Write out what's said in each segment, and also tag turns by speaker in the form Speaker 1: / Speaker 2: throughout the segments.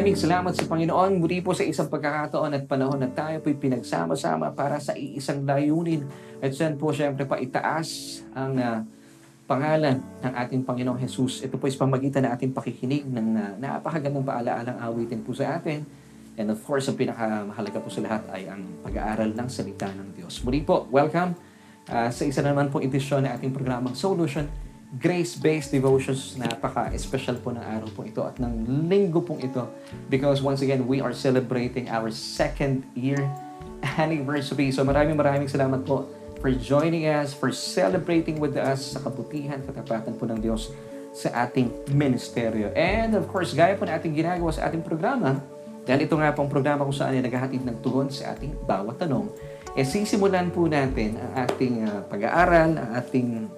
Speaker 1: maraming salamat sa Panginoon muli po sa isang pagkakataon at panahon na tayo po'y pinagsama-sama para sa iisang layunin. At yan po syempre pa itaas ang uh, pangalan ng ating Panginoong Jesus. Ito po is pamagitan ng ating pakikinig ng uh, napakagandang paalaalang awitin po sa atin. And of course, ang pinakamahalaga po sa lahat ay ang pag-aaral ng salita ng Diyos. Muli po, welcome uh, sa isa na naman pong edisyon ng ating programang Solution grace-based devotions. Napaka-special po ng araw po ito at ng linggo pong ito because once again, we are celebrating our second year anniversary. So maraming maraming salamat po for joining us, for celebrating with us sa kabutihan, katapatan po ng Diyos sa ating ministeryo. And of course, gaya po na ating ginagawa sa ating programa, dahil ito nga pong programa kung saan ay naghahatid ng tugon sa ating bawat tanong, eh sisimulan po natin ang ating uh, pag-aaral, ang ating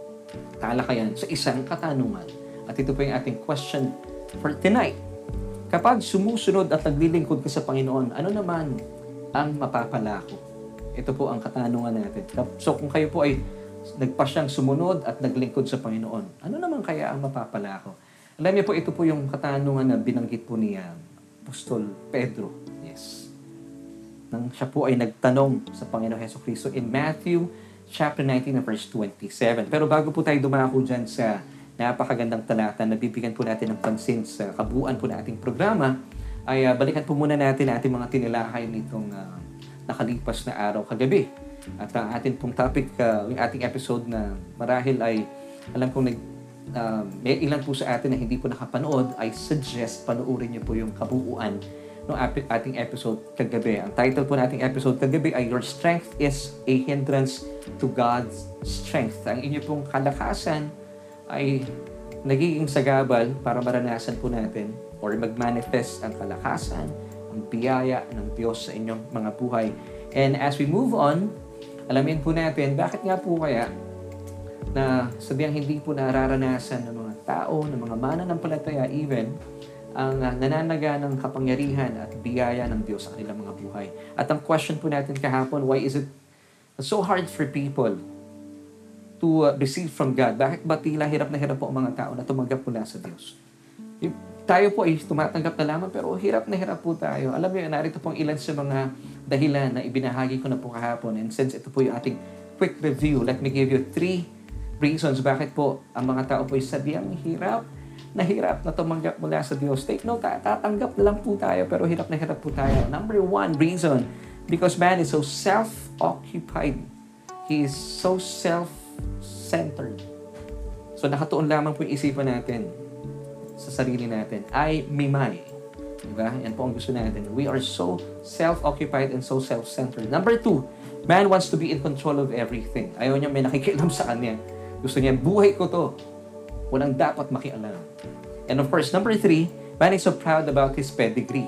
Speaker 1: talakayan sa isang katanungan. At ito po yung ating question for tonight. Kapag sumusunod at naglilingkod ka sa Panginoon, ano naman ang mapapala ko? Ito po ang katanungan natin. So kung kayo po ay nagpasyang sumunod at naglingkod sa Panginoon, ano naman kaya ang mapapala ko? Alam niyo po, ito po yung katanungan na binanggit po ni uh, Apostol Pedro. Yes. Nang siya po ay nagtanong sa Panginoon Heso Kristo in Matthew chapter 19 and verse 27. Pero bago po tayo dumako dyan sa napakagandang talata na bibigyan po natin ng pansin sa kabuuan po na ating programa, ay uh, balikan po muna natin ating mga tinilakay nitong uh, nakalipas na araw kagabi. At ang ating pong topic, uh, yung ating episode na marahil ay, alam kong nag, uh, may ilan po sa atin na hindi po nakapanood, I suggest panoorin niyo po yung kabuuan ng ating episode kagabi. Ang title po nating episode kagabi ay Your Strength is a Hindrance to God's Strength. Ang inyo pong kalakasan ay nagiging sagabal para maranasan po natin or mag-manifest ang kalakasan, ang biyaya ng Diyos sa inyong mga buhay. And as we move on, alamin po natin bakit nga po kaya na sabihan hindi po nararanasan ng mga tao, ng mga mananampalataya even, ang uh, nananaga ng kapangyarihan at biyaya ng Diyos sa kanilang mga buhay. At ang question po natin kahapon, why is it so hard for people to uh, receive from God? Bakit ba tila hirap na hirap po ang mga tao na tumanggap mula sa Diyos? Tayo po ay tumatanggap na lamang pero hirap na hirap po tayo. Alam niyo, narito pong ilan sa mga dahilan na ibinahagi ko na po kahapon. And since ito po yung ating quick review, let me give you three reasons bakit po ang mga tao po ay sabihan hirap nahirap na tumanggap mula sa Diyos. Take note, tatanggap na lang po tayo, pero hirap na hirap po tayo. Number one reason, because man is so self-occupied. He is so self-centered. So nakatuon lamang po yung isipan natin sa sarili natin. I, me, my. Diba? Yan po ang gusto natin. We are so self-occupied and so self-centered. Number two, man wants to be in control of everything. Ayaw niya may nakikialam sa kanya. Gusto niya, buhay ko to. Walang dapat makialam. And of course, number three, man is so proud about his pedigree.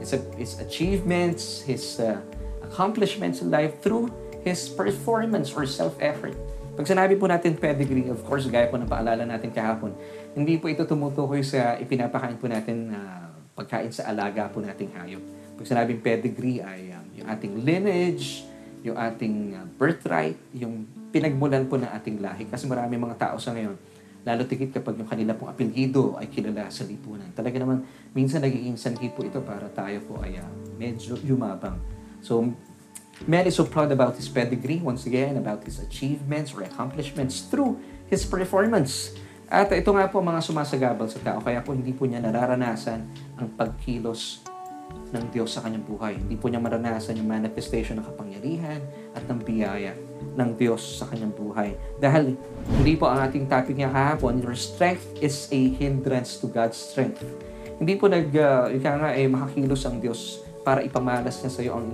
Speaker 1: His, his achievements, his uh, accomplishments in life through his performance or self-effort. Pag sinabi po natin pedigree, of course, gaya po ng paalala natin kahapon, hindi po ito tumutukoy sa ipinapakain po natin uh, pagkain sa alaga po nating hayop. Pag sinabing pedigree ay um, yung ating lineage, yung ating uh, birthright, yung pinagmulan po ng ating lahi. Kasi marami mga tao sa ngayon, Lalo tigit kapag yung kanila pong apelyido ay kilala sa lipunan. Talaga naman, minsan nagiging sanhi po ito para tayo po ay uh, medyo yumabang. So, man is so proud about his pedigree, once again, about his achievements or accomplishments through his performance. At ito nga po mga sumasagabal sa tao, kaya po hindi po niya nararanasan ang pagkilos ng Diyos sa kanyang buhay. Hindi po niya maranasan yung manifestation ng kapangyarihan at ng biyaya ng Diyos sa kanyang buhay. Dahil hindi po ang ating topic niya kahapon, your strength is a hindrance to God's strength. Hindi po nag, uh, nga eh, makakilos ang Diyos para ipamalas niya sa iyo ang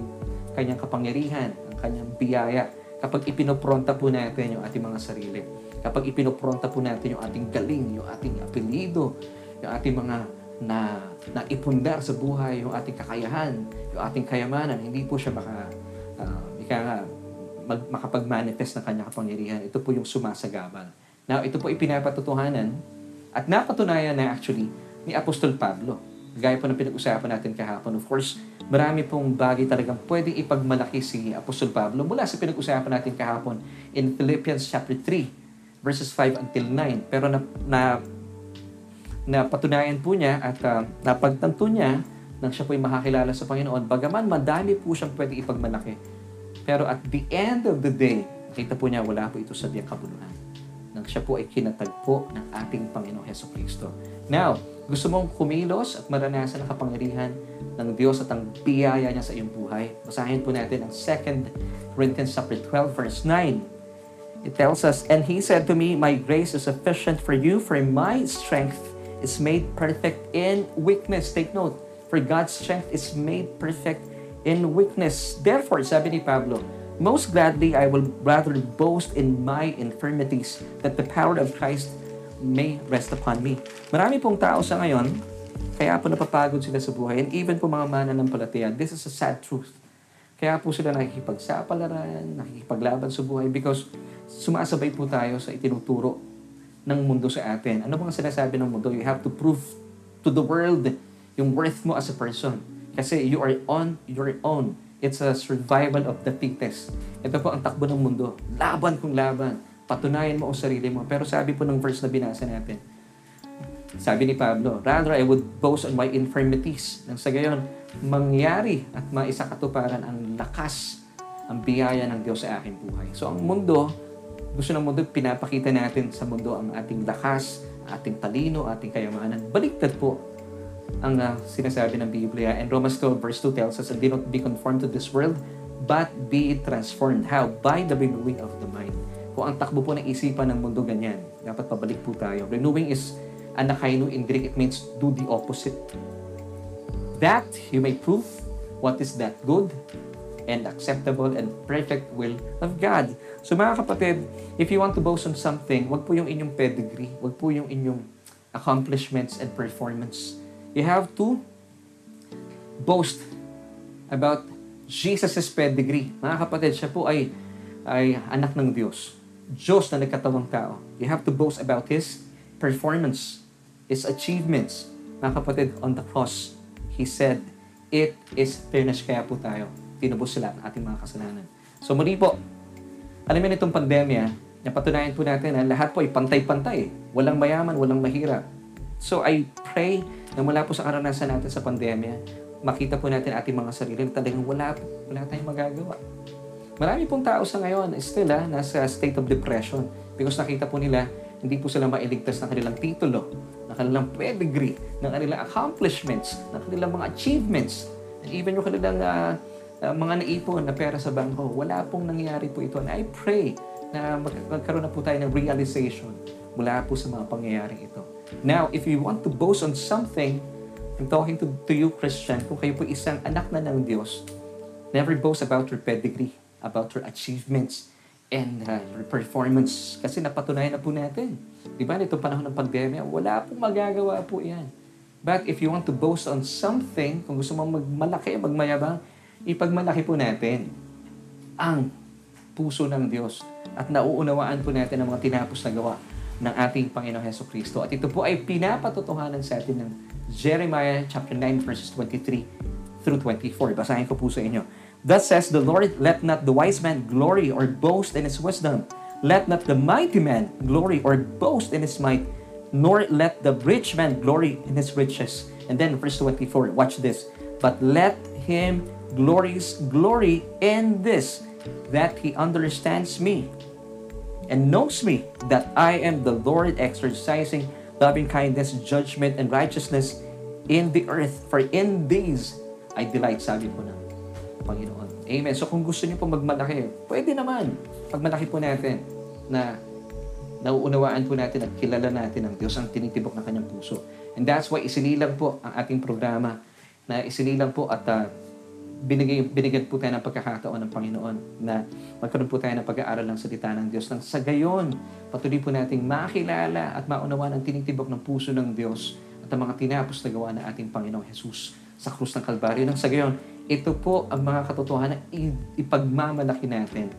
Speaker 1: kanyang kapangyarihan, ang kanyang biyaya. Kapag ipinopronta po natin yung ating mga sarili. Kapag ipinopronta po natin yung ating galing, yung ating apelido, yung ating mga na naipundar sa buhay, yung ating kakayahan, yung ating kayamanan, hindi po siya maka, ika nga, mag, makapag-manifest ng kanyang kapangyarihan. Ito po yung sumasagabal. Now, ito po ipinapatutuhanan at napatunayan na actually ni Apostol Pablo. Gaya po ng pinag-usapan natin kahapon. Of course, marami pong bagay talagang pwedeng ipagmalaki si Apostol Pablo mula sa pinag-usapan natin kahapon in Philippians chapter 3 verses 5 until 9. Pero na, na, na patunayan po niya at uh, napagtanto niya nang siya po'y makakilala sa Panginoon, bagaman madami po siyang pwede ipagmalaki. Pero at the end of the day, nakita po niya, wala po ito sa biyang kabuluhan. Nang siya po ay kinatagpo ng ating Panginoong Heso Kristo. Now, gusto mong kumilos at maranasan ang kapangyarihan ng Diyos at ang biyaya niya sa iyong buhay. Basahin po natin ang 2 Corinthians chapter 12 verse 9. It tells us, And he said to me, My grace is sufficient for you, for my strength is made perfect in weakness. Take note, for God's strength is made perfect in weakness. Therefore, sabi ni Pablo, Most gladly I will rather boast in my infirmities, that the power of Christ may rest upon me. Marami pong tao sa ngayon, kaya po napapagod sila sa buhay, and even po mga mananampalataya, this is a sad truth. Kaya po sila nakikipagsapalaran, nakikipaglaban sa buhay because sumasabay po tayo sa itinuturo ng mundo sa atin. Ano bang sinasabi ng mundo? You have to prove to the world yung worth mo as a person. Kasi you are on your own. It's a survival of the fittest. Ito po ang takbo ng mundo. Laban kung laban. Patunayan mo ang sarili mo. Pero sabi po ng verse na binasa natin, sabi ni Pablo, Rather, I would boast on my infirmities. Nang sa gayon, mangyari at maisakatuparan ang lakas, ang biyaya ng Diyos sa aking buhay. So ang mundo, gusto ng mundo, pinapakita natin sa mundo ang ating lakas, ating talino, ating kayamanan. Baliktad po ang uh, sinasabi ng Biblia. And Romans 12 verse 2 tells us, do not be conformed to this world, but be transformed. How? By the renewing of the mind. Kung ang takbo po ng isipan ng mundo ganyan, dapat pabalik po tayo. Renewing is anakainu in Greek, it means do the opposite. That you may prove what is that good and acceptable and perfect will of God. So mga kapatid, if you want to boast on something, wag po yung inyong pedigree, wag po yung inyong accomplishments and performance. You have to boast about Jesus' pedigree. Mga kapatid, siya po ay, ay anak ng Diyos. Diyos na nagkatawang tao. You have to boast about His performance, His achievements. Mga kapatid, on the cross, He said, It is finished. Kaya po tayo, tinubos sila ang ating mga kasalanan. So muli po, alam mo itong pandemya, napatunayan po natin na lahat po ay pantay-pantay. Walang mayaman, walang mahirap. So I pray na mula po sa karanasan natin sa pandemya, makita po natin ating mga sarili na talagang wala, wala tayong magagawa. Marami pong tao sa ngayon still ha, nasa state of depression because nakita po nila hindi po sila mailigtas ng kanilang titulo, ng kanilang pedigree, ng kanilang accomplishments, ng kanilang mga achievements, and even yung kanilang uh, uh, mga naipon na pera sa bangko. Wala pong nangyayari po ito. And I pray na magkaroon na po tayo ng realization mula po sa mga pangyayaring ito. Now, if you want to boast on something, I'm talking to, to you, Christian, kung kayo po isang anak na ng Diyos, never boast about your pedigree, about your achievements, and uh, your performance. Kasi napatunayan na po natin. Di ba, nito panahon ng pandemya, wala pong magagawa po yan. But if you want to boast on something, kung gusto mong magmalaki, magmayabang, ipagmalaki po natin ang puso ng Diyos at nauunawaan po natin ang mga tinapos na gawa ng ating Panginoong Heso Kristo. At ito po ay pinapatotohanan sa atin ng Jeremiah chapter 9 verses 23 through 24. Basahin ko po sa inyo. Thus says the Lord, Let not the wise man glory or boast in his wisdom. Let not the mighty man glory or boast in his might, nor let the rich man glory in his riches. And then verse 24, watch this. But let him glories glory in this, that he understands me and knows me, that I am the Lord exercising loving kindness, judgment, and righteousness in the earth. For in these I delight, sabi po ng Panginoon. Amen. So kung gusto niyo po magmalaki, pwede naman. Pagmalaki po natin na nauunawaan po natin at kilala natin ang Diyos ang tinitibok ng kanyang puso. And that's why isinilang po ang ating programa na isinilang po at uh, binigay, binigyan po tayo ng pagkakataon ng Panginoon na magkaroon po tayo ng pag-aaral ng salita ng Diyos. Nang sa gayon, patuloy po nating makilala at maunawaan ang tinitibok ng puso ng Diyos at ang mga tinapos na gawa ng ating Panginoong Jesus sa krus ng Kalbaryo. Nang sa gayon, ito po ang mga katotohanan na ipagmamalaki natin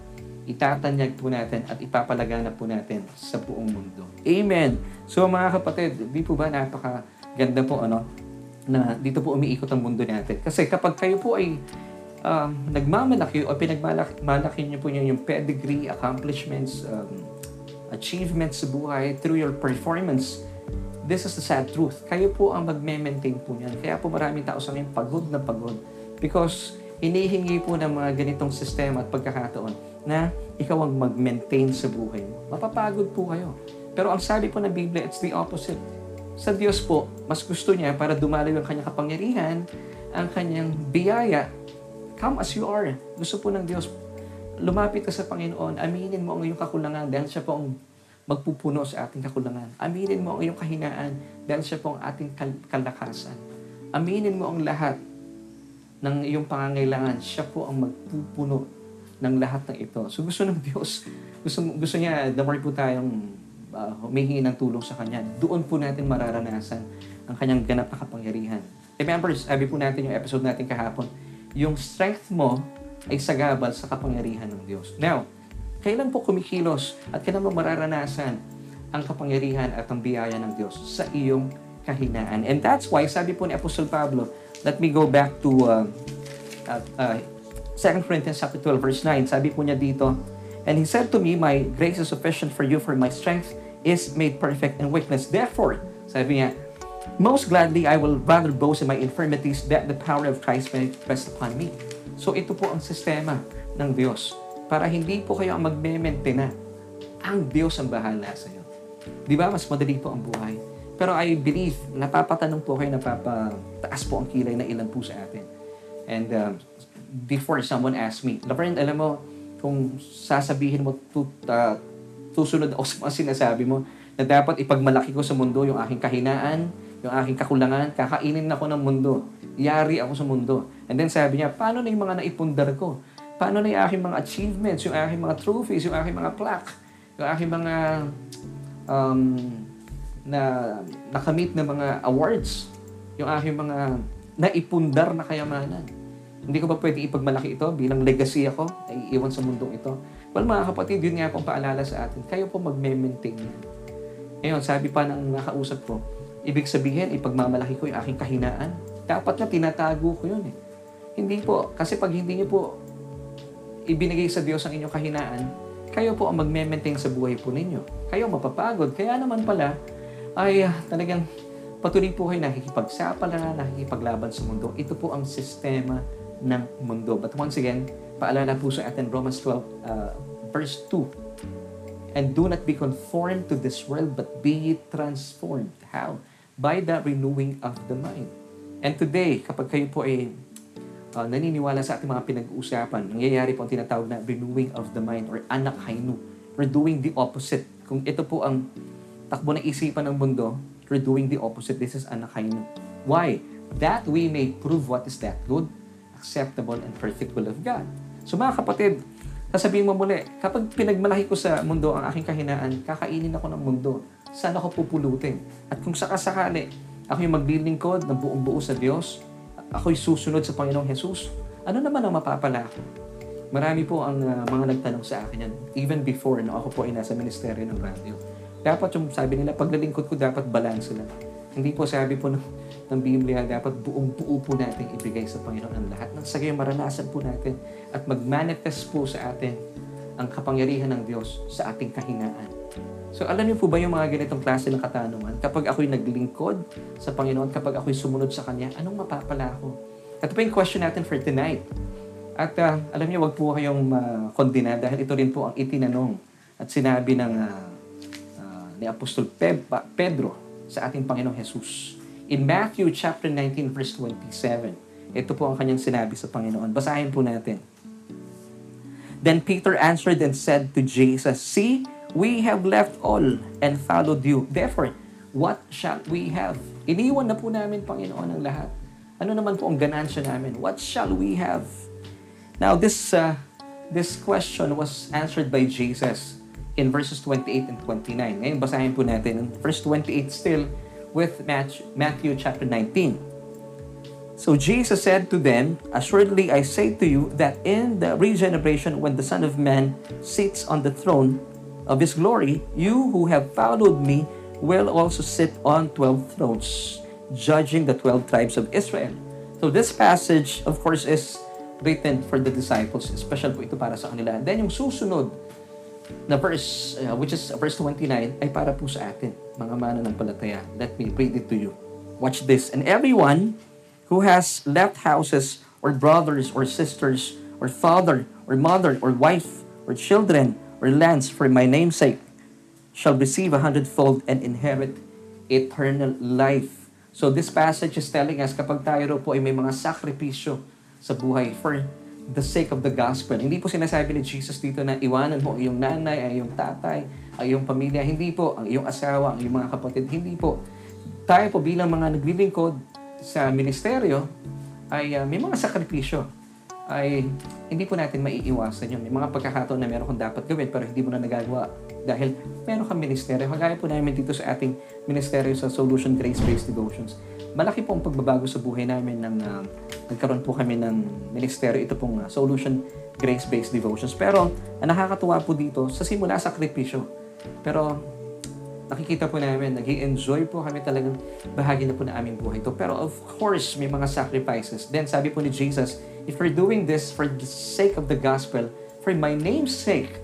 Speaker 1: itatanyag po natin at ipapalagana po natin sa buong mundo. Amen! So mga kapatid, di po ba napaka ganda po ano, na dito po umiikot ang mundo natin. Kasi kapag kayo po ay um, nagmamalaki o pinagmalaki niyo po niyo yung pedigree, accomplishments, um, achievements sa buhay through your performance, this is the sad truth. Kayo po ang magme-maintain po niyan. Kaya po maraming tao sa ngayon pagod na pagod. Because hinihingi po ng mga ganitong sistema at pagkakataon na ikaw ang mag-maintain sa buhay mo. Mapapagod po kayo. Pero ang sabi po ng Biblia, it's the opposite. Sa Diyos po, mas gusto niya para dumalaw ang kanyang kapangyarihan, ang kanyang biyaya, come as you are. Gusto po ng Diyos, lumapit ka sa Panginoon, aminin mo ang iyong kakulangan dahil siya po ang magpupuno sa ating kakulangan. Aminin mo ang iyong kahinaan dahil siya po ang ating kal- kalakasan. Aminin mo ang lahat ng iyong pangangailangan. Siya po ang magpupuno ng lahat ng ito. So gusto ng Diyos, gusto, gusto niya, more po tayong uh, humihingi ng tulong sa Kanya, doon po natin mararanasan ang Kanyang ganap na kapangyarihan. Remember, sabi po natin yung episode natin kahapon, yung strength mo ay sagabal sa kapangyarihan ng Diyos. Now, kailan po kumikilos at kailan mo mararanasan ang kapangyarihan at ang biyaya ng Diyos sa iyong kahinaan. And that's why, sabi po ni Apostol Pablo, let me go back to uh, uh, uh, 2 Corinthians chapter 12, verse 9. Sabi po niya dito, And he said to me, My grace is sufficient for you, for my strength is made perfect in weakness. Therefore, sabi niya, Most gladly, I will rather boast in my infirmities that the power of Christ may rest upon me. So ito po ang sistema ng Diyos para hindi po kayo ang magme-maintain na ang Diyos ang bahala sa iyo. Di ba? Mas madali po ang buhay. Pero I believe, napapatanong po kayo, napapataas po ang kilay na ilan po sa atin. And uh, before someone asked me, Laverne, alam mo, kung sasabihin mo, tu, uh, tusunod ako sa mga sinasabi mo, na dapat ipagmalaki ko sa mundo yung aking kahinaan, yung aking kakulangan, kakainin ako ng mundo. Yari ako sa mundo. And then sabi niya, paano na yung mga naipundar ko? Paano na yung aking mga achievements, yung aking mga trophies, yung aking mga plaque, yung aking mga um, na nakamit na mga awards, yung aking mga naipundar na kayamanan. Hindi ko ba pwede ipagmalaki ito bilang legacy ako na iiwan sa mundong ito? Well, mga kapatid, yun nga pong paalala sa atin. Kayo po mag-maintain. Ngayon, sabi pa ng nakausap ko, ibig sabihin, ipagmamalaki ko yung aking kahinaan. Dapat na tinatago ko yun eh. Hindi po. Kasi pag hindi niyo po ibinigay sa Diyos ang inyong kahinaan, kayo po ang mag-maintain sa buhay po ninyo. Kayo mapapagod. Kaya naman pala, ay uh, talagang patuloy po kayo nakikipagsapala, nakikipaglaban sa mundo. Ito po ang sistema ng mundo. But once again, paalala po sa atin, Romans 12, uh, verse 2. And do not be conformed to this world, but be transformed. How? By the renewing of the mind. And today, kapag kayo po ay uh, naniniwala sa ating mga pinag-uusapan, nangyayari po ang tinatawag na renewing of the mind or anak hainu. We're doing the opposite. Kung ito po ang takbo ng isipan ng mundo, we're doing the opposite. This is anak hainu. Why? That we may prove what is that good, acceptable, and perfect will of God. So mga kapatid, sasabihin mo muli, kapag pinagmalaki ko sa mundo ang aking kahinaan, kakainin ako ng mundo. Saan ako pupulutin? At kung sakasakali, ako yung maglilingkod ng buong buo sa Diyos, ako'y susunod sa Panginoong Jesus, ano naman ang mapapala ako? Marami po ang uh, mga nagtanong sa akin yan, even before no, ako po ay nasa ministeryo ng radio. Dapat yung sabi nila, paglilingkod ko dapat balance lang. Hindi po sabi po ng, ng Biblia, dapat buong buo po natin ibigay sa Panginoon ang lahat. Nang sa maranasan po natin at mag-manifest po sa atin ang kapangyarihan ng Diyos sa ating kahinaan. So alam niyo po ba yung mga ganitong klase ng katanungan? Kapag ako'y naglingkod sa Panginoon, kapag ako'y sumunod sa Kanya, anong mapapala ako? Ito pa yung question natin for tonight. At uh, alam niyo, wag po kayong makondina uh, dahil ito rin po ang itinanong at sinabi ng uh, uh, ni Apostol Pedro sa ating Panginoong Jesus. In Matthew chapter 19 verse 27, ito po ang kanyang sinabi sa Panginoon. Basahin po natin. Then Peter answered and said to Jesus, See, we have left all and followed you. Therefore, what shall we have? Iniwan na po namin, Panginoon, ang lahat. Ano naman po ang ganansya namin? What shall we have? Now, this, uh, this question was answered by Jesus in verses 28 and 29. Ngayon, basahin po natin in verse 28 still with Matthew, chapter 19. So Jesus said to them, Assuredly I say to you that in the regeneration when the Son of Man sits on the throne of his glory, you who have followed me will also sit on 12 thrones, judging the 12 tribes of Israel. So this passage, of course, is written for the disciples. Special po ito para sa kanila. And then yung susunod na verse, uh, which is verse 29, ay para po sa atin, mga mananampalataya. Let me read it to you. Watch this. And everyone who has left houses, or brothers, or sisters, or father, or mother, or wife, or children, or lands for my name's sake, shall receive a hundredfold and inherit eternal life. So this passage is telling us kapag tayo po ay may mga sakripisyo sa buhay for the sake of the gospel. Hindi po sinasabi ni Jesus dito na iwanan mo ang iyong nanay, ang iyong tatay, ang iyong pamilya. Hindi po. Ang iyong asawa, ang iyong mga kapatid. Hindi po. Tayo po bilang mga naglilingkod sa ministeryo ay uh, may mga sakripisyo ay hindi po natin maiiwasan yun. May mga pagkakataon na meron kong dapat gawin pero hindi mo na nagagawa dahil meron kang ministeryo. Kagaya po namin dito sa ating ministeryo sa Solution Grace-Based Devotions. Malaki po ang pagbabago sa buhay namin ng uh, nagkaroon po kami ng ministeryo. Ito pong uh, Solution Grace-Based Devotions. Pero ang nakakatuwa po dito, sa simula sakripisyo. Pero nakikita po namin, nag enjoy po kami talagang bahagi na po na aming buhay ito. Pero of course, may mga sacrifices. Then sabi po ni Jesus, if we're doing this for the sake of the gospel, for my name's sake,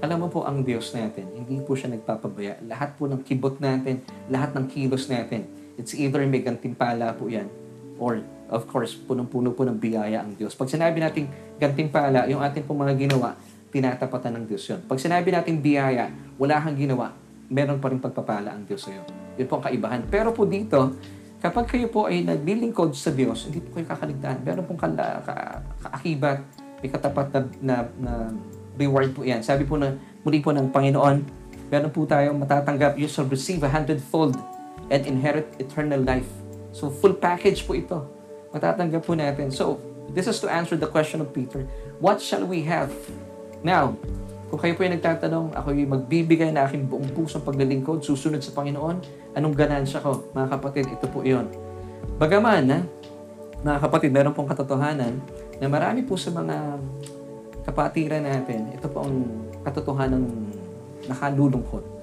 Speaker 1: alam mo po ang Diyos natin, hindi po siya nagpapabaya. Lahat po ng kibot natin, lahat ng kilos natin, it's either may gantimpala po yan, or of course, punong-puno po ng biyaya ang Diyos. Pag sinabi natin gantimpala, yung ating pong mga ginawa, tinatapatan ng Diyos yun. Pag sinabi natin biyaya, wala kang ginawa, meron pa rin pagpapala ang Diyos sa iyo. Yun po ang kaibahan. Pero po dito, kapag kayo po ay naglilingkod sa Diyos, hindi po kayo kakaligtaan. Meron pong kala, ka, kaakibat, may katapat na, na, na reward po yan. Sabi po na muli po ng Panginoon, meron po tayong matatanggap, you shall receive a hundredfold and inherit eternal life. So full package po ito. Matatanggap po natin. So, this is to answer the question of Peter. What shall we have? Now, kung kayo po ay nagtatanong, ako ay magbibigay na aking buong pusong paglilingkod, susunod sa Panginoon, anong ganansya ko? Mga kapatid, ito po iyon. Bagaman, ha, mga kapatid, meron pong katotohanan na marami po sa mga kapatiran natin, ito po ang katotohanan nakalulungkot.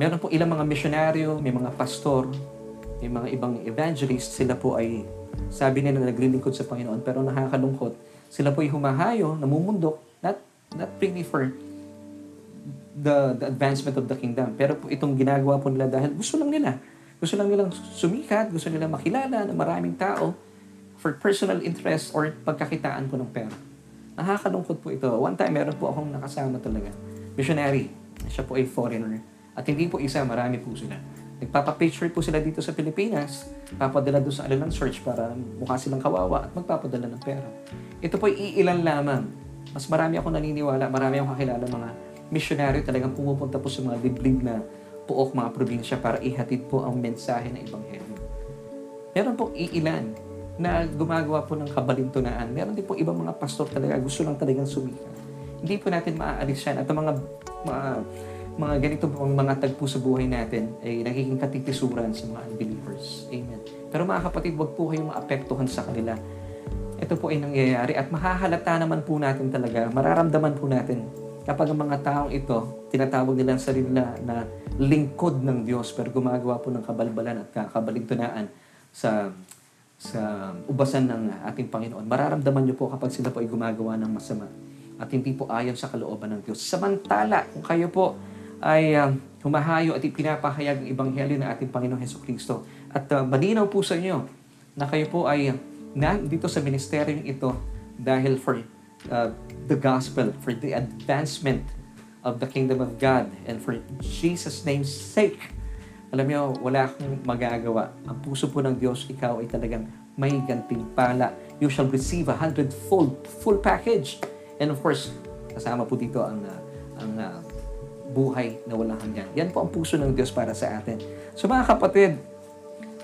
Speaker 1: Meron po ilang mga misyonaryo, may mga pastor, may mga ibang evangelist, sila po ay sabi nila naglilingkod sa Panginoon pero nakakalungkot. Sila po ay humahayo, namumundok, not, not really for the, the advancement of the kingdom. Pero po itong ginagawa po nila dahil gusto lang nila. Gusto lang nilang sumikat, gusto nila makilala ng maraming tao for personal interest or pagkakitaan po ng pera. Nakakalungkot po ito. One time, meron po akong nakasama talaga. Missionary. Siya po ay foreigner. At hindi po isa, marami po sila. Nagpapapicture po sila dito sa Pilipinas, papadala doon sa alalang church para mukha silang kawawa at magpapadala ng pera. Ito po ay iilan lamang. Mas marami ako naniniwala, marami akong kakilala mga missionary talagang pumupunta po sa mga liblib na puok mga probinsya para ihatid po ang mensahe ng Ebanghelyo. Meron po iilan na gumagawa po ng kabalintunaan. Meron din po ibang mga pastor talaga gusto lang talagang sumikat. Hindi po natin maaalis yan. At ang mga, mga, mga ganito po ang mga tagpo sa buhay natin ay nagiging katitisuran sa mga unbelievers. Amen. Pero mga kapatid, wag po kayong maapektuhan sa kanila. Ito po ay nangyayari at mahahalata naman po natin talaga, mararamdaman po natin kapag ang mga taong ito, tinatawag nila ang sarili na, na lingkod ng Diyos pero gumagawa po ng kabalbalan at kabalintunaan sa sa ubasan ng ating Panginoon. Mararamdaman niyo po kapag sila po ay gumagawa ng masama at hindi po ayon sa kalooban ng Diyos. Samantala, kung kayo po ay uh, humahayo at ipinapahayag ang Ebanghelyo ng ating Panginoong Heso Kristo at uh, malinaw po sa inyo na kayo po ay na dito sa ministeryo ito dahil for uh, the gospel, for the advancement of the kingdom of God and for Jesus' name's sake alam niyo, wala akong magagawa. Ang puso po ng Diyos, ikaw ay talagang may gantimpala. You shall receive a hundredfold full package. And of course, kasama po dito ang, uh, ang uh, buhay na walang hanggan. Yan po ang puso ng Diyos para sa atin. So mga kapatid,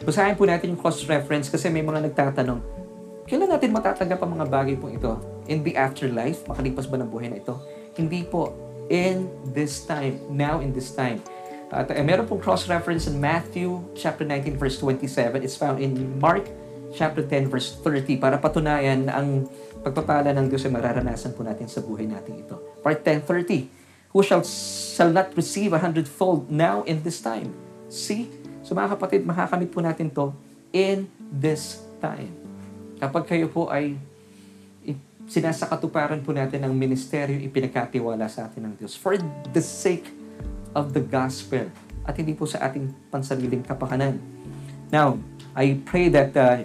Speaker 1: basahin po natin yung cross-reference kasi may mga nagtatanong, kailan natin matatanggap ang mga bagay po ito? In the afterlife? Makalipas ba ng buhay na ito? Hindi po. In this time. Now in this time. At uh, meron pong cross-reference in Matthew chapter 19 verse 27. It's found in Mark chapter 10 verse 30 para patunayan na ang pagpapala ng Diyos ay mararanasan po natin sa buhay natin ito. Part 10.30 Who shall, shall not receive a hundredfold now in this time? See? So mga kapatid, makakamit po natin to in this time. Kapag kayo po ay sinasakatuparan po natin ang ministeryo ipinagkatiwala sa atin ng Diyos for the sake of the gospel at hindi po sa ating pansariling kapakanan. Now, I pray that uh,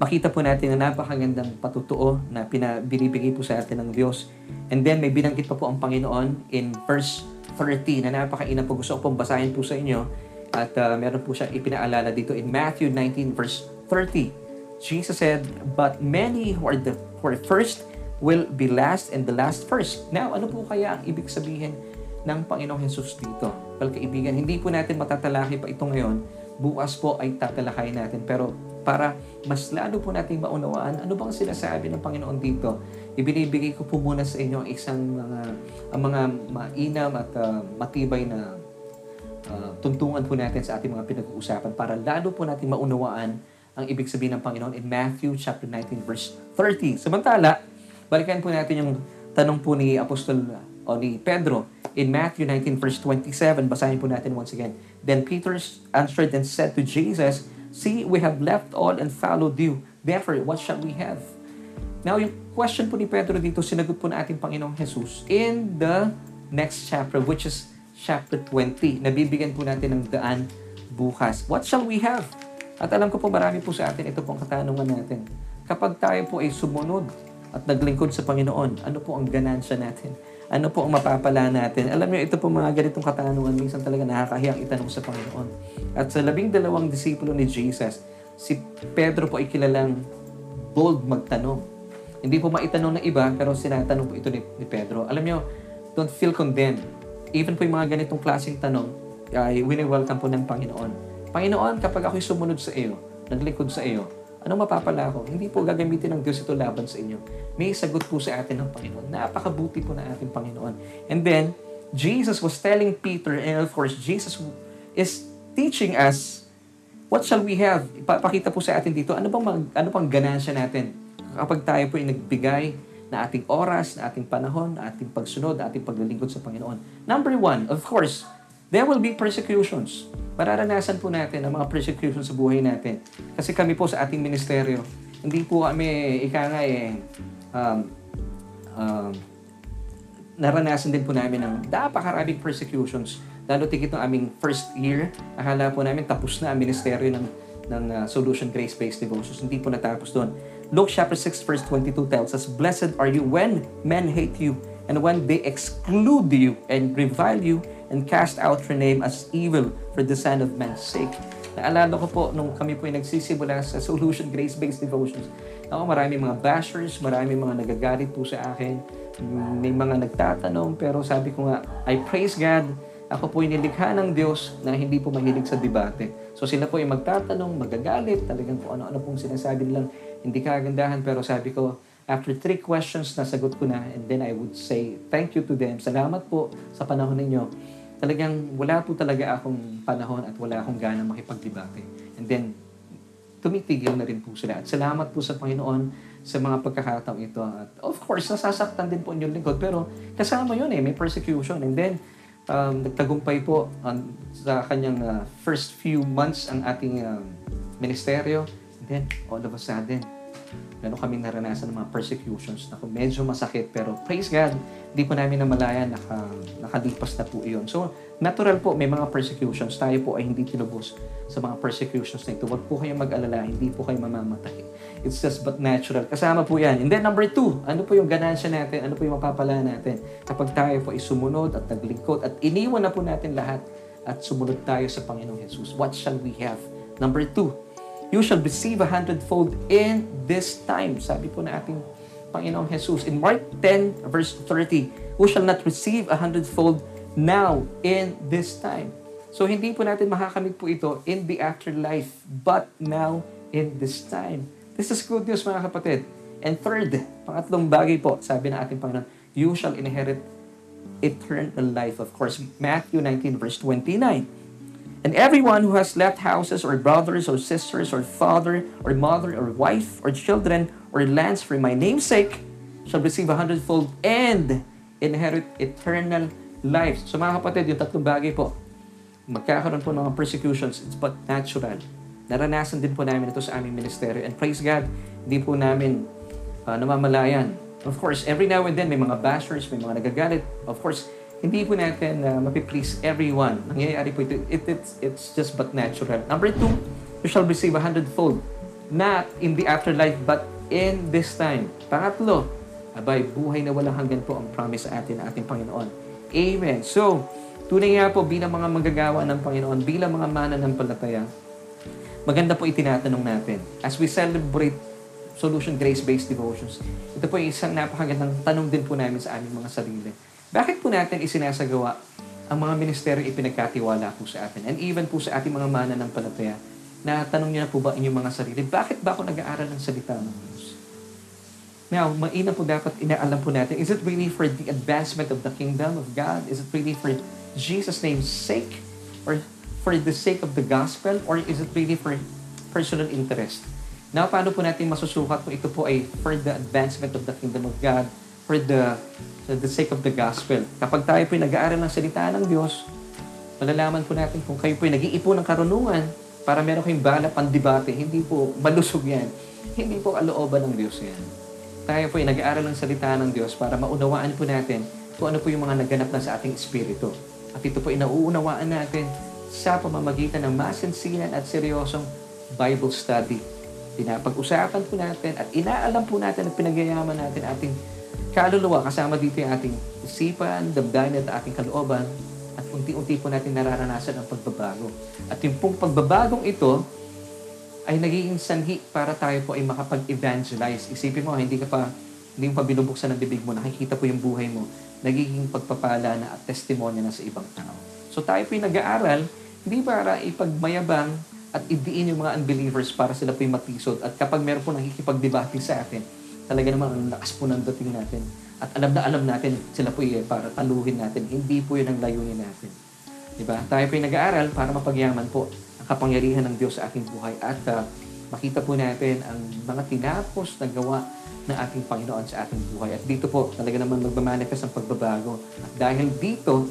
Speaker 1: makita po natin ang napakagandang patutuo na pinabinibigay po sa atin ng Diyos. And then may binanggit pa po ang Panginoon in verse 30 na napakainam po. Gusto ko pong basahin po sa inyo. At uh, meron po siya ipinaalala dito in Matthew 19 verse 30. Jesus said, But many who are the who are first will be last and the last first. Now, ano po kaya ang ibig sabihin ng Panginoong Jesus dito? Well, kaibigan, hindi po natin matatalaki pa ito ngayon. Bukas po ay tatalakayin natin. Pero para mas lalo po natin maunawaan, ano bang sinasabi ng Panginoon dito? Ibinibigay ko po muna sa inyo isang mga, ang mga mainam at uh, matibay na uh, tuntungan po natin sa ating mga pinag-uusapan para lalo po natin maunawaan ang ibig sabihin ng Panginoon in Matthew chapter 19 verse 30. Samantala, balikan po natin yung tanong po ni Apostol o ni Pedro in Matthew 19 verse 27. Basahin po natin once again. Then Peter answered and said to Jesus, See, we have left all and followed you. Therefore, what shall we have? Now, yung question po ni Pedro dito, sinagot po na ating Panginoong Jesus in the next chapter, which is chapter 20. Nabibigyan po natin ng daan bukas. What shall we have? At alam ko po marami po sa atin ito pong katanungan natin. Kapag tayo po ay sumunod at naglingkod sa Panginoon, ano po ang ganansya natin? Ano po ang mapapala natin? Alam niyo, ito po mga ganitong katanungan, minsan talaga nakakahiyang itanong sa Panginoon. At sa labing dalawang disipulo ni Jesus, si Pedro po ay kilalang bold magtanong. Hindi po maitanong ng iba, pero sinatanong po ito ni, ni Pedro. Alam niyo, don't feel condemned. Even po yung mga ganitong klaseng tanong, ay wini-welcome po ng Panginoon. Panginoon, kapag ako'y sumunod sa iyo, naglikod sa iyo, anong mapapala ko? Hindi po gagamitin ng Diyos ito laban sa inyo. May sagot po sa atin ng Panginoon. Napakabuti po na ating Panginoon. And then, Jesus was telling Peter, and of course, Jesus is teaching us, what shall we have? Ipapakita po sa atin dito, ano bang, mag, ano pang ganansya natin kapag tayo po ay nagbigay na ating oras, na ating panahon, na ating pagsunod, na ating paglilingkod sa Panginoon. Number one, of course, there will be persecutions. Mararanasan po natin ang mga persecutions sa buhay natin. Kasi kami po sa ating ministeryo, hindi po kami, ika nga eh, um, um, naranasan din po namin ng napakaraming persecutions. Lalo tikit ng aming first year, akala po namin tapos na ang ministeryo ng, ng uh, Solution Grace-Based Devotions. Hindi po natapos doon. Luke chapter 6 verse 22 tells us, Blessed are you when men hate you, and when they exclude you and revile you, and cast out your name as evil for the Son of Man's sake. Naalala ko po nung kami po ay nagsisimula sa Solution Grace-Based Devotions. Ako, marami mga bashers, marami mga nagagalit po sa akin, may mga nagtatanong, pero sabi ko nga, I praise God, ako po ay nilikha ng Diyos na hindi po mahilig sa debate. So sila po ay magtatanong, magagalit, talagang kung ano-ano pong sinasabi nilang hindi kagandahan, pero sabi ko, after three questions, nasagot ko na, and then I would say, thank you to them. Salamat po sa panahon ninyo talagang wala po talaga akong panahon at wala akong gana makipagdebate. And then, tumitigil na rin po sila. At salamat po sa Panginoon sa mga pagkakataong ito. At of course, nasasaktan din po inyong lingkod. Pero kasama yun eh, may persecution. And then, um, nagtagumpay po um, sa kanyang uh, first few months ang ating um, ministeryo. And then, all of a sudden, meron kaming naranasan ng mga persecutions na medyo masakit. Pero praise God, hindi po namin namalayan, naka, nakalipas na po iyon. So, natural po, may mga persecutions. Tayo po ay hindi tinubos sa mga persecutions na ito. Huwag po kayong mag-alala, hindi po kayo mamamatay. It's just but natural. Kasama po yan. And then number two, ano po yung ganansya natin? Ano po yung mapapala natin? Kapag tayo po ay sumunod at naglingkod at iniwan na po natin lahat at sumunod tayo sa Panginoong Jesus. What shall we have? Number two, you shall receive a hundredfold in this time. Sabi po na ating Panginoong Jesus. In Mark 10 verse 30, who shall not receive a hundredfold now in this time. So hindi po natin makakamit po ito in the afterlife, but now in this time. This is good news mga kapatid. And third, pangatlong bagay po, sabi ng ating Panginoon, you shall inherit eternal life. Of course, Matthew 19 verse 29. And everyone who has left houses or brothers or sisters or father or mother or wife or children or lands for my name's sake shall receive a hundredfold and inherit eternal life. So mga kapatid, yung tatlong bagay po, magkakaroon po ng mga persecutions, it's but natural. Naranasan din po namin ito sa aming ministeryo. And praise God, hindi po namin uh, namamalayan. Of course, every now and then may mga bashers, may mga nagagalit. Of course, hindi po natin uh, mapiplease everyone. Nangyayari po ito. It, it's, it's just but natural. Number two, you shall receive a hundredfold. Not in the afterlife, but in this time. Pangatlo, abay, buhay na walang hanggan po ang promise sa atin ng ating Panginoon. Amen. So, tunay nga po bilang mga manggagawa ng Panginoon, bilang mga mananampalataya, maganda po itinatanong natin. As we celebrate Solution Grace-Based Devotions, ito po yung isang napakagandang tanong din po namin sa aming mga sarili. Bakit po natin isinasagawa ang mga ministeryo ipinagkatiwala po sa atin? And even po sa ating mga mananampalataya, na tanong niyo na po ba inyong mga sarili, bakit ba ako nag-aaral ng salita ng Diyos? Now, maina po dapat inaalam po natin, is it really for the advancement of the kingdom of God? Is it really for Jesus' name's sake? Or for the sake of the gospel? Or is it really for personal interest? Now, paano po natin masusukat kung ito po ay for the advancement of the kingdom of God, for the for the sake of the gospel? Kapag tayo po ay nag-aaral ng salita ng Diyos, malalaman po natin kung kayo po ay nag-iipon ng karunungan, para meron kayong bala pandibate, hindi po malusog yan. Hindi po kalooban ng Diyos yan. Tayo po ay nag-aaral ng salita ng Diyos para maunawaan po natin kung ano po yung mga naganap na sa ating espiritu. At ito po ay nauunawaan natin sa pamamagitan ng masinsinan at seryosong Bible study. Pinapag-usapan po natin at inaalam po natin at pinagyayaman natin ating kaluluwa kasama dito yung ating isipan, damdamin at ating kalooban at unti-unti po natin nararanasan ang pagbabago. At yung pong pagbabagong ito ay nagiging sanhi para tayo po ay makapag-evangelize. Isipin mo, hindi ka pa, hindi mo pa binubuksan ng bibig mo, nakikita po yung buhay mo, nagiging pagpapala na at testimonya na sa ibang tao. So tayo po yung nag-aaral, hindi para ipagmayabang at idiin yung mga unbelievers para sila po yung matisod. At kapag meron po nakikipagdebate sa atin, talaga naman ang lakas po ng dating natin. At alam na alam natin, sila po yung para taluhin natin. Hindi po yun ang layunin natin. Diba? Tayo po nag-aaral para mapagyaman po ang kapangyarihan ng Diyos sa ating buhay at uh, makita po natin ang mga tinapos na gawa ng ating Panginoon sa ating buhay. At dito po, talaga naman magmamanifest ang pagbabago. At dahil dito,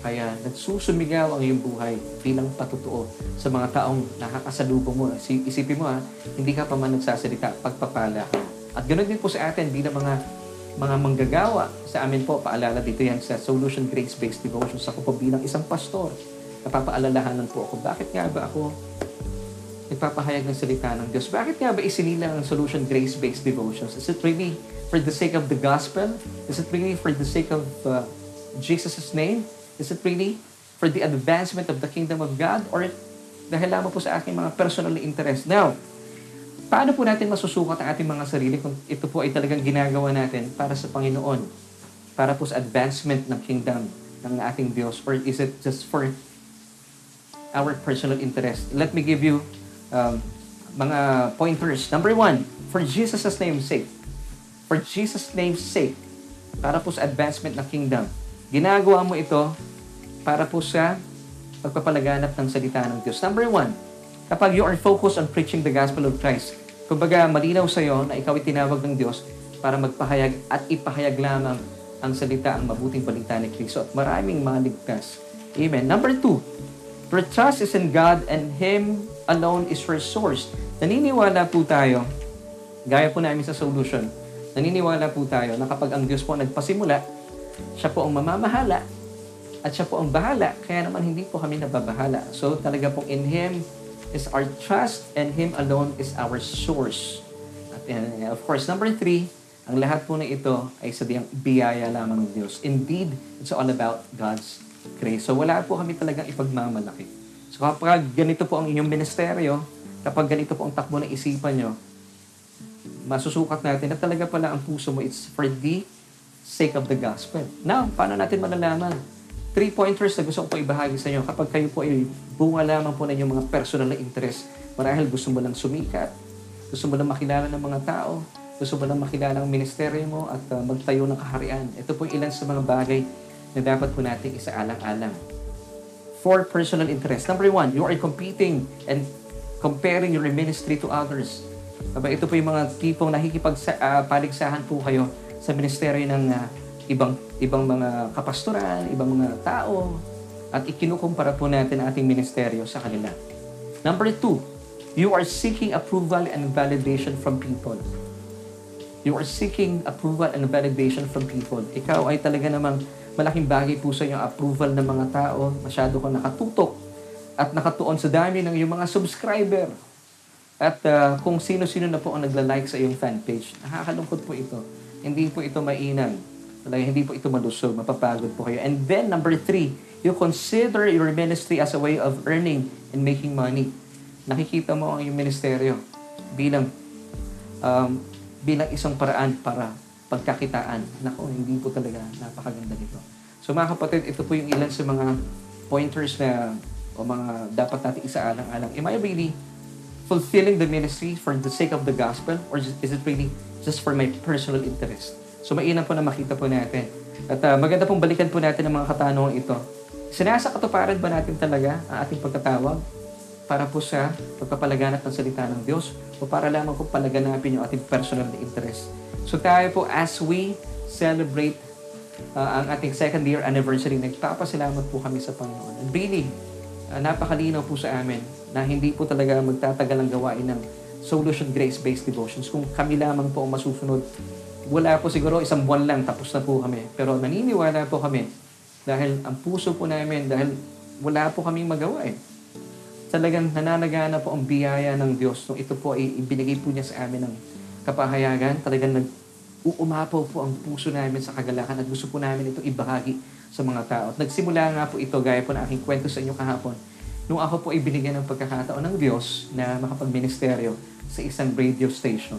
Speaker 1: kaya nagsusumigaw ang iyong buhay bilang patutuo sa mga taong nakakasalubong mo. Isipin mo ha, hindi ka pa man nagsasalita, pagpapala ka. At ganoon din po sa atin bilang mga mga manggagawa. Sa amin po, paalala dito yan sa Solution Grace-Based Devotions. Ako po bilang isang pastor, napapaalalahanan po ako, bakit nga ba ako nagpapahayag ng salita ng Diyos? Bakit nga ba isinilang ang Solution Grace-Based Devotions? Is it really for the sake of the gospel? Is it really for the sake of uh, Jesus' name? Is it really for the advancement of the kingdom of God? Or dahil lamang po sa aking mga personal interest? Now, paano po natin masusukat ang ating mga sarili kung ito po ay talagang ginagawa natin para sa Panginoon? Para po sa advancement ng kingdom ng ating Diyos? Or is it just for our personal interest? Let me give you um, mga pointers. Number one, for Jesus' name's sake. For Jesus' name's sake. Para po sa advancement ng kingdom. Ginagawa mo ito para po sa pagpapalaganap ng salita ng Diyos. Number one, kapag you are focused on preaching the gospel of Christ, kumbaga malinaw sa iyo na ikaw ay tinawag ng Diyos para magpahayag at ipahayag lamang ang salita, ang mabuting balita ni Kristo at maraming maligtas. Amen. Number two, your trust is in God and Him alone is your source. Naniniwala po tayo, gaya po namin sa solution, naniniwala po tayo na kapag ang Diyos po nagpasimula, siya po ang mamamahala at siya po ang bahala, kaya naman hindi po kami nababahala. So talaga pong in Him is our trust and Him alone is our source. At uh, of course, number three, ang lahat po na ito ay sa biyaya lamang ng Diyos. Indeed, it's all about God's grace. So wala po kami talagang ipagmamalaki. So kapag ganito po ang inyong ministeryo, kapag ganito po ang takbo ng isipan nyo, masusukat natin na talaga pala ang puso mo, it's for the sake of the gospel. Now, paano natin malalaman? Three pointers na gusto ko po ibahagi sa inyo. Kapag kayo po ay bunga lamang po ng mga personal na interest, marahil gusto mo lang sumikat, gusto mo lang makilala ng mga tao, gusto mo lang makilala ang ministeryo mo at uh, magtayo ng kaharian. Ito po ilan sa mga bagay na dapat po natin isaalang-alang. For personal interest. Number one, you are competing and comparing your ministry to others. Aba, ito po yung mga tipong nakikipagpaligsahan uh, po kayo sa ministeryo ng uh, ibang ibang mga kapastoran, ibang mga tao, at ikinukumpara po natin ang ating ministeryo sa kanila. Number two, you are seeking approval and validation from people. You are seeking approval and validation from people. Ikaw ay talaga namang malaking bagay po sa inyo approval ng mga tao. Masyado kang nakatutok at nakatuon sa dami ng iyong mga subscriber. At uh, kung sino-sino na po ang nagla-like sa iyong fan page, nakakalungkot po ito. Hindi po ito mainam. Talaga, hindi po ito malusog. Mapapagod po kayo. And then, number three, you consider your ministry as a way of earning and making money. Nakikita mo ang iyong ministeryo bilang um, bilang isang paraan para pagkakitaan. Nako, hindi po talaga napakaganda nito. So mga kapatid, ito po yung ilan sa mga pointers na o mga dapat natin isaalang-alang. Am I really fulfilling the ministry for the sake of the gospel or is it really just for my personal interest? So mainam po na makita po natin. At uh, maganda pong balikan po natin ang mga katanungan ito. Sinasa katuparan ba natin talaga ang ating pagkatawag para po sa pagpapalaganap ng salita ng Diyos o para lamang po palaganapin yung ating personal interest? So tayo po as we celebrate uh, ang ating second year anniversary, nagpapasalamat po kami sa Panginoon. And really, uh, napakalinaw po sa amin na hindi po talaga magtatagal ang gawain ng Solution Grace-Based Devotions. Kung kami lamang po ang masusunod, wala po siguro isang buwan lang, tapos na po kami. Pero naniniwala po kami dahil ang puso po namin, dahil wala po kaming magawa eh. Talagang nananagana po ang biyaya ng Diyos. Nung ito po ay ibinigay po niya sa amin ng kapahayagan. Talagang nag uumapaw po ang puso namin sa kagalakan at gusto po namin ito ibahagi sa mga tao. At nagsimula nga po ito, gaya po na aking kwento sa inyo kahapon, nung ako po ay binigyan ng pagkakataon ng Diyos na makapagministeryo sa isang radio station.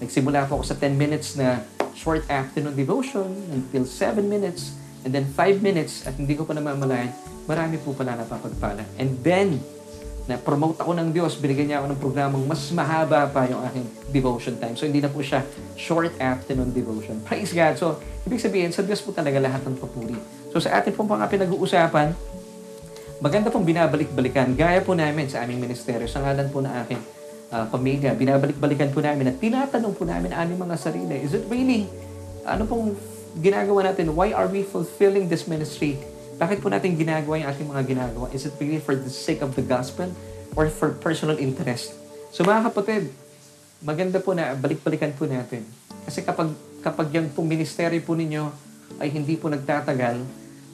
Speaker 1: Nagsimula po ako sa 10 minutes na short afternoon devotion until 7 minutes and then 5 minutes at hindi ko pa namamalayan, marami po pala napapagpala. And then, na-promote ako ng Diyos, binigyan niya ako ng programang mas mahaba pa yung aking devotion time. So, hindi na po siya short afternoon devotion. Praise God. So, ibig sabihin, sa Diyos po talaga lahat ng papuri. So, sa ating pong mga pinag-uusapan, maganda pong binabalik-balikan. Gaya po namin sa aming ministeryo, sa ngalan po na aking uh, pamilya, binabalik-balikan po namin at tinatanong po namin aming mga sarili, is it really, ano pong ginagawa natin? Why are we fulfilling this ministry? Bakit po natin ginagawa yung ating mga ginagawa? Is it really for the sake of the gospel or for personal interest? So mga kapatid, maganda po na balik-balikan po natin. Kasi kapag, kapag yung pong ministeryo po ninyo ay hindi po nagtatagal,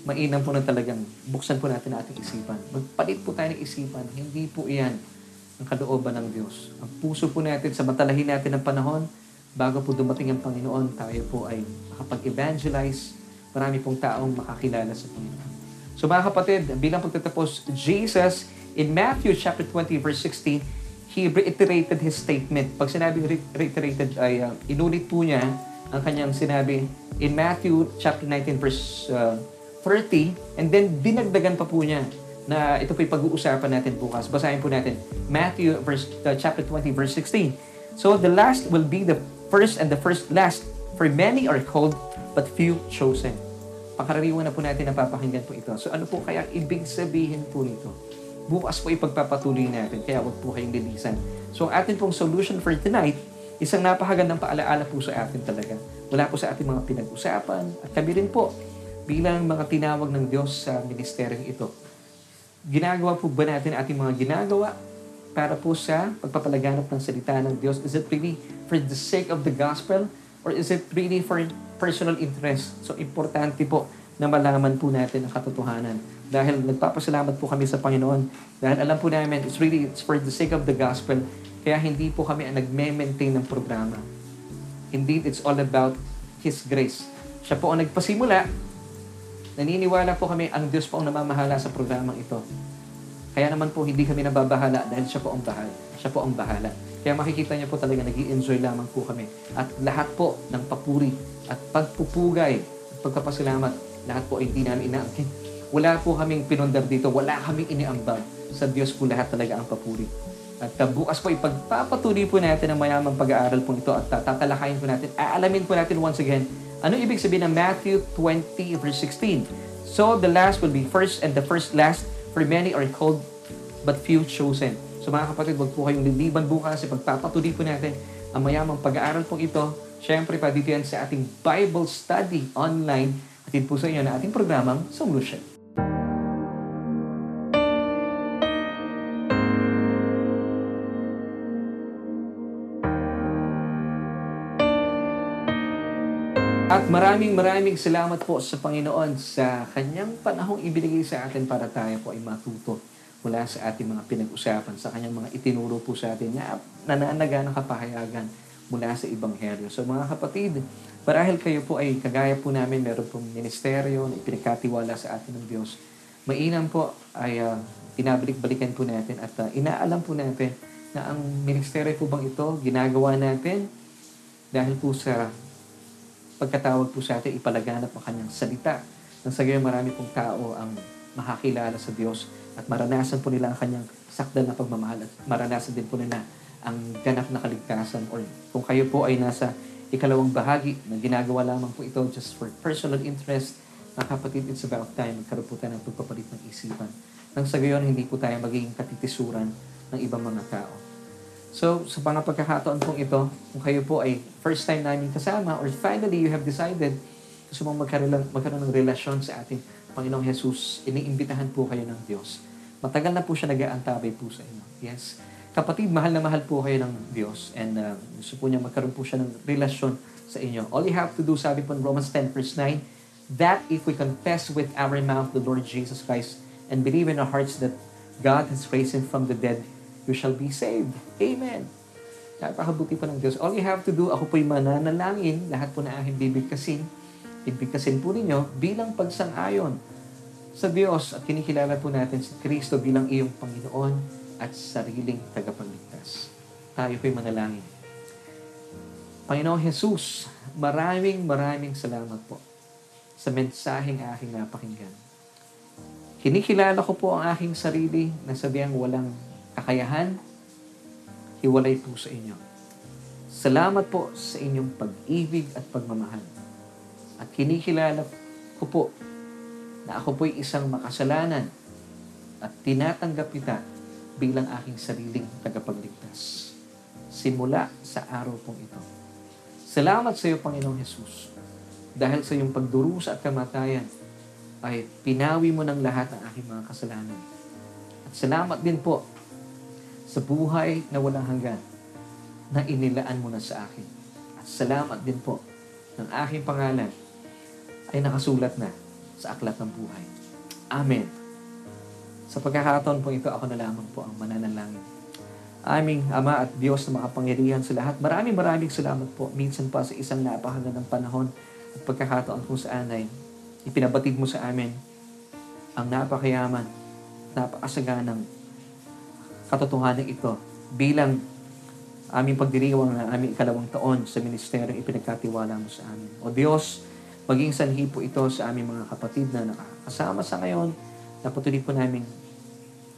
Speaker 1: mainam po na talagang buksan po natin ang ating isipan. Magpalit po tayo ng isipan. Hindi po iyan ang kalooban ng Diyos. Ang puso po natin sa matalahin natin ng panahon, bago po dumating ang Panginoon, tayo po ay makapag-evangelize, marami pong taong makakilala sa Panginoon. So mga kapatid, bilang pagtatapos, Jesus, in Matthew chapter 20 verse 16, he reiterated his statement. Pag sinabi reiterated ay uh, inulit po niya ang kanyang sinabi in Matthew chapter 19 verse uh, 30 and then dinagdagan pa po niya na ito po pag-uusapan natin bukas. Basahin po natin Matthew verse, uh, chapter 20 verse 16. So the last will be the first and the first last for many are called but few chosen. Pakaraniwan na po natin napapakinggan po ito. So ano po kaya ibig sabihin po nito? Bukas po ipagpapatuloy natin, kaya huwag po kayong lilisan. So ang atin pong solution for tonight, isang napakagandang paalaala po sa atin talaga. Wala po sa ating mga pinag-usapan. At kami rin po, bilang mga tinawag ng Diyos sa ministeryong ito. Ginagawa po ba natin ating mga ginagawa para po sa pagpapalaganap ng salita ng Diyos? Is it really for the sake of the gospel or is it really for personal interest? So, importante po na malaman po natin ang katotohanan. Dahil nagpapasalamat po kami sa Panginoon. Dahil alam po namin, it's really it's for the sake of the gospel. Kaya hindi po kami ang nagme-maintain ng programa. Indeed, it's all about His grace. Siya po ang nagpasimula, Naniniwala po kami ang Diyos po ang namamahala sa programang ito. Kaya naman po hindi kami nababahala dahil siya po ang bahala. Siya po ang bahala. Kaya makikita niyo po talaga nag enjoy lamang po kami. At lahat po ng papuri at pagpupugay at pagkapasalamat, lahat po ay hindi namin inaangkin. Wala po kaming pinundar dito. Wala kaming iniambag. Sa Diyos po lahat talaga ang papuri. At uh, bukas po ipagpapatuloy po natin ang mayamang pag-aaral po ito at tatalakayin po natin, aalamin po natin once again ano ibig sabihin ng Matthew 20 verse 16? So the last will be first and the first last, for many are called but few chosen. So mga kapatid, wag po kayong liliban bukas, ipagpapatuloy po natin ang mayamang pag-aaral pong ito. Siyempre pa dito yan sa ating Bible study online. Atin po sa inyo na ating programang Solution. At maraming maraming salamat po sa Panginoon sa kanyang panahong ibinigay sa atin para tayo po ay matuto mula sa ating mga pinag-usapan, sa kanyang mga itinuro po sa atin na nananaga ng kapahayagan mula sa Ibanghelyo. So mga kapatid, marahil kayo po ay kagaya po namin, meron pong ministeryo na ipinagkatiwala sa atin ng Diyos. Mainam po ay uh, pinabalik-balikan po natin at uh, inaalam po natin na ang ministeryo po bang ito ginagawa natin dahil po sa pagkatawag po sa atin, ipalaganap ang kanyang salita. Nang sa gayon, marami pong tao ang makakilala sa Diyos at maranasan po nila ang kanyang sakdal na pagmamahal at maranasan din po nila ang ganap na kaligtasan or kung kayo po ay nasa ikalawang bahagi na ginagawa lamang po ito just for personal interest, mga kapatid, it's about time magkaroon po tayo ng pagpapalit ng isipan. Nang sa gayon, hindi po tayo magiging katitisuran ng ibang mga tao. So, sa mga pagkakataon pong ito, kung kayo po ay first time namin kasama or finally you have decided gusto mong magkaroon, magkaroon ng relasyon sa ating Panginoong Jesus, iniimbitahan po kayo ng Diyos. Matagal na po siya nag-aantabay po sa inyo. Yes. Kapatid, mahal na mahal po kayo ng Diyos and uh, gusto po niya magkaroon po siya ng relasyon sa inyo. All you have to do, sabi po in Romans 10 verse 9, that if we confess with our mouth the Lord Jesus Christ and believe in our hearts that God has raised Him from the dead, you shall be saved. Amen. Napakabuti po ng Diyos. All you have to do, ako po'y mananalangin, lahat po na aking bibigkasin, bibigkasin po ninyo bilang pagsang-ayon sa Diyos at kinikilala po natin si Kristo bilang iyong Panginoon at sariling tagapagligtas. Tayo po'y manalangin. Panginoong Jesus, maraming maraming salamat po sa mensaheng aking napakinggan. Kinikilala ko po ang aking sarili na sabihan walang kakayahan, hiwalay po sa inyo. Salamat po sa inyong pag-ibig at pagmamahal. At kinikilala ko po na ako po'y isang makasalanan at tinatanggap kita bilang aking sariling tagapagligtas. Simula sa araw pong ito. Salamat sa iyo, Panginoong Jesus. Dahil sa iyong pagdurusa at kamatayan, ay pinawi mo ng lahat ng aking mga kasalanan. At salamat din po sa buhay na walang hanggan na inilaan mo na sa akin. At salamat din po ng aking pangalan ay nakasulat na sa aklat ng buhay. Amen. Sa pagkakataon po ito, ako na lamang po ang mananalangin. Aming Ama at Diyos na makapangyarihan sa lahat, maraming maraming salamat po. Minsan pa sa isang napakagandang panahon at pagkakataon kung saan ay ipinabatid mo sa amin ang napakayaman, napakasaganang katotohanan ito bilang aming pagdiriwang na aming ikalawang taon sa ministeryo ipinagkatiwala mo sa amin. O Diyos, maging sanhi po ito sa aming mga kapatid na nakakasama sa ngayon, na patuloy po namin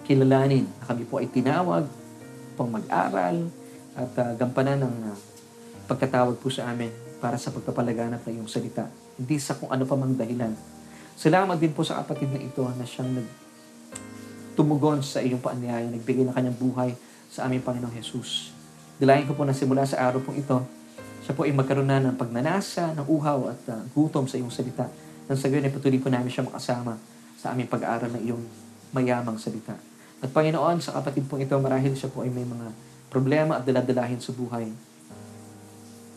Speaker 1: kilalanin na kami po ay tinawag pang mag-aral at uh, gampanan ng uh, pagkatawag po sa amin para sa pagpapalaganap ng iyong salita. Hindi sa kung ano pa mang dahilan. Salamat din po sa kapatid na ito na siyang nag tumugon sa iyong paanyaya, nagbigay ng kanyang buhay sa aming Panginoong Jesus. Dilayan ko po na simula sa araw pong ito, siya po ay magkaroon na ng pagnanasa, ng uhaw at uh, gutom sa iyong salita. Nang sa gayon ay patuloy po namin siya makasama sa aming pag-aaral ng iyong mayamang salita. At Panginoon, sa kapatid pong ito, marahil siya po ay may mga problema at daladalahin sa buhay.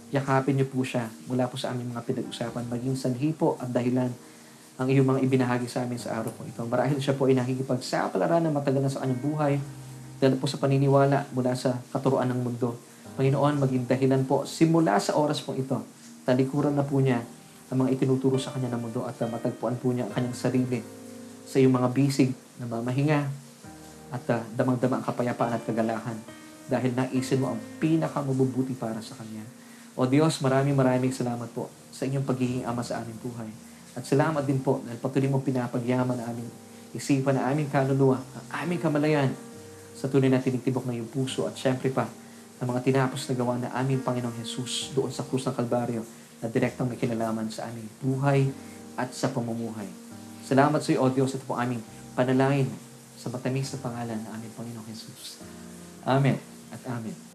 Speaker 1: Yakapin niyo po siya mula po sa aming mga pinag-usapan, maging sanhi po at dahilan ang iyong mga ibinahagi sa amin sa araw po ito. Marahil siya po ay nakikipagsapalaran na matagal na sa kanyang buhay dahil po sa paniniwala mula sa katuruan ng mundo. Panginoon, maging dahilan po simula sa oras po ito, talikuran na po niya ang mga itinuturo sa kanya ng mundo at matagpuan po niya ang kanyang sarili sa iyong mga bisig na mamahinga at uh, damang-dama ang kapayapaan at kagalahan dahil naisin mo ang pinakamabubuti para sa kanya. O Diyos, maraming maraming salamat po sa inyong pagiging ama sa aming buhay. At salamat din po dahil patuloy mo pinapagyaman na aming isipan, na aming kaluluwa, ang aming kamalayan sa tunay na tinitibok ng iyong puso at syempre pa ng mga tinapos na gawa na aming Panginoong Jesus doon sa krus ng Kalbaryo na direktang may kinalaman sa aming buhay at sa pamumuhay. Salamat sa iyo, O Diyos, at po aming panalangin sa matamis na pangalan ng aming Panginoong Jesus. Amen at Amen.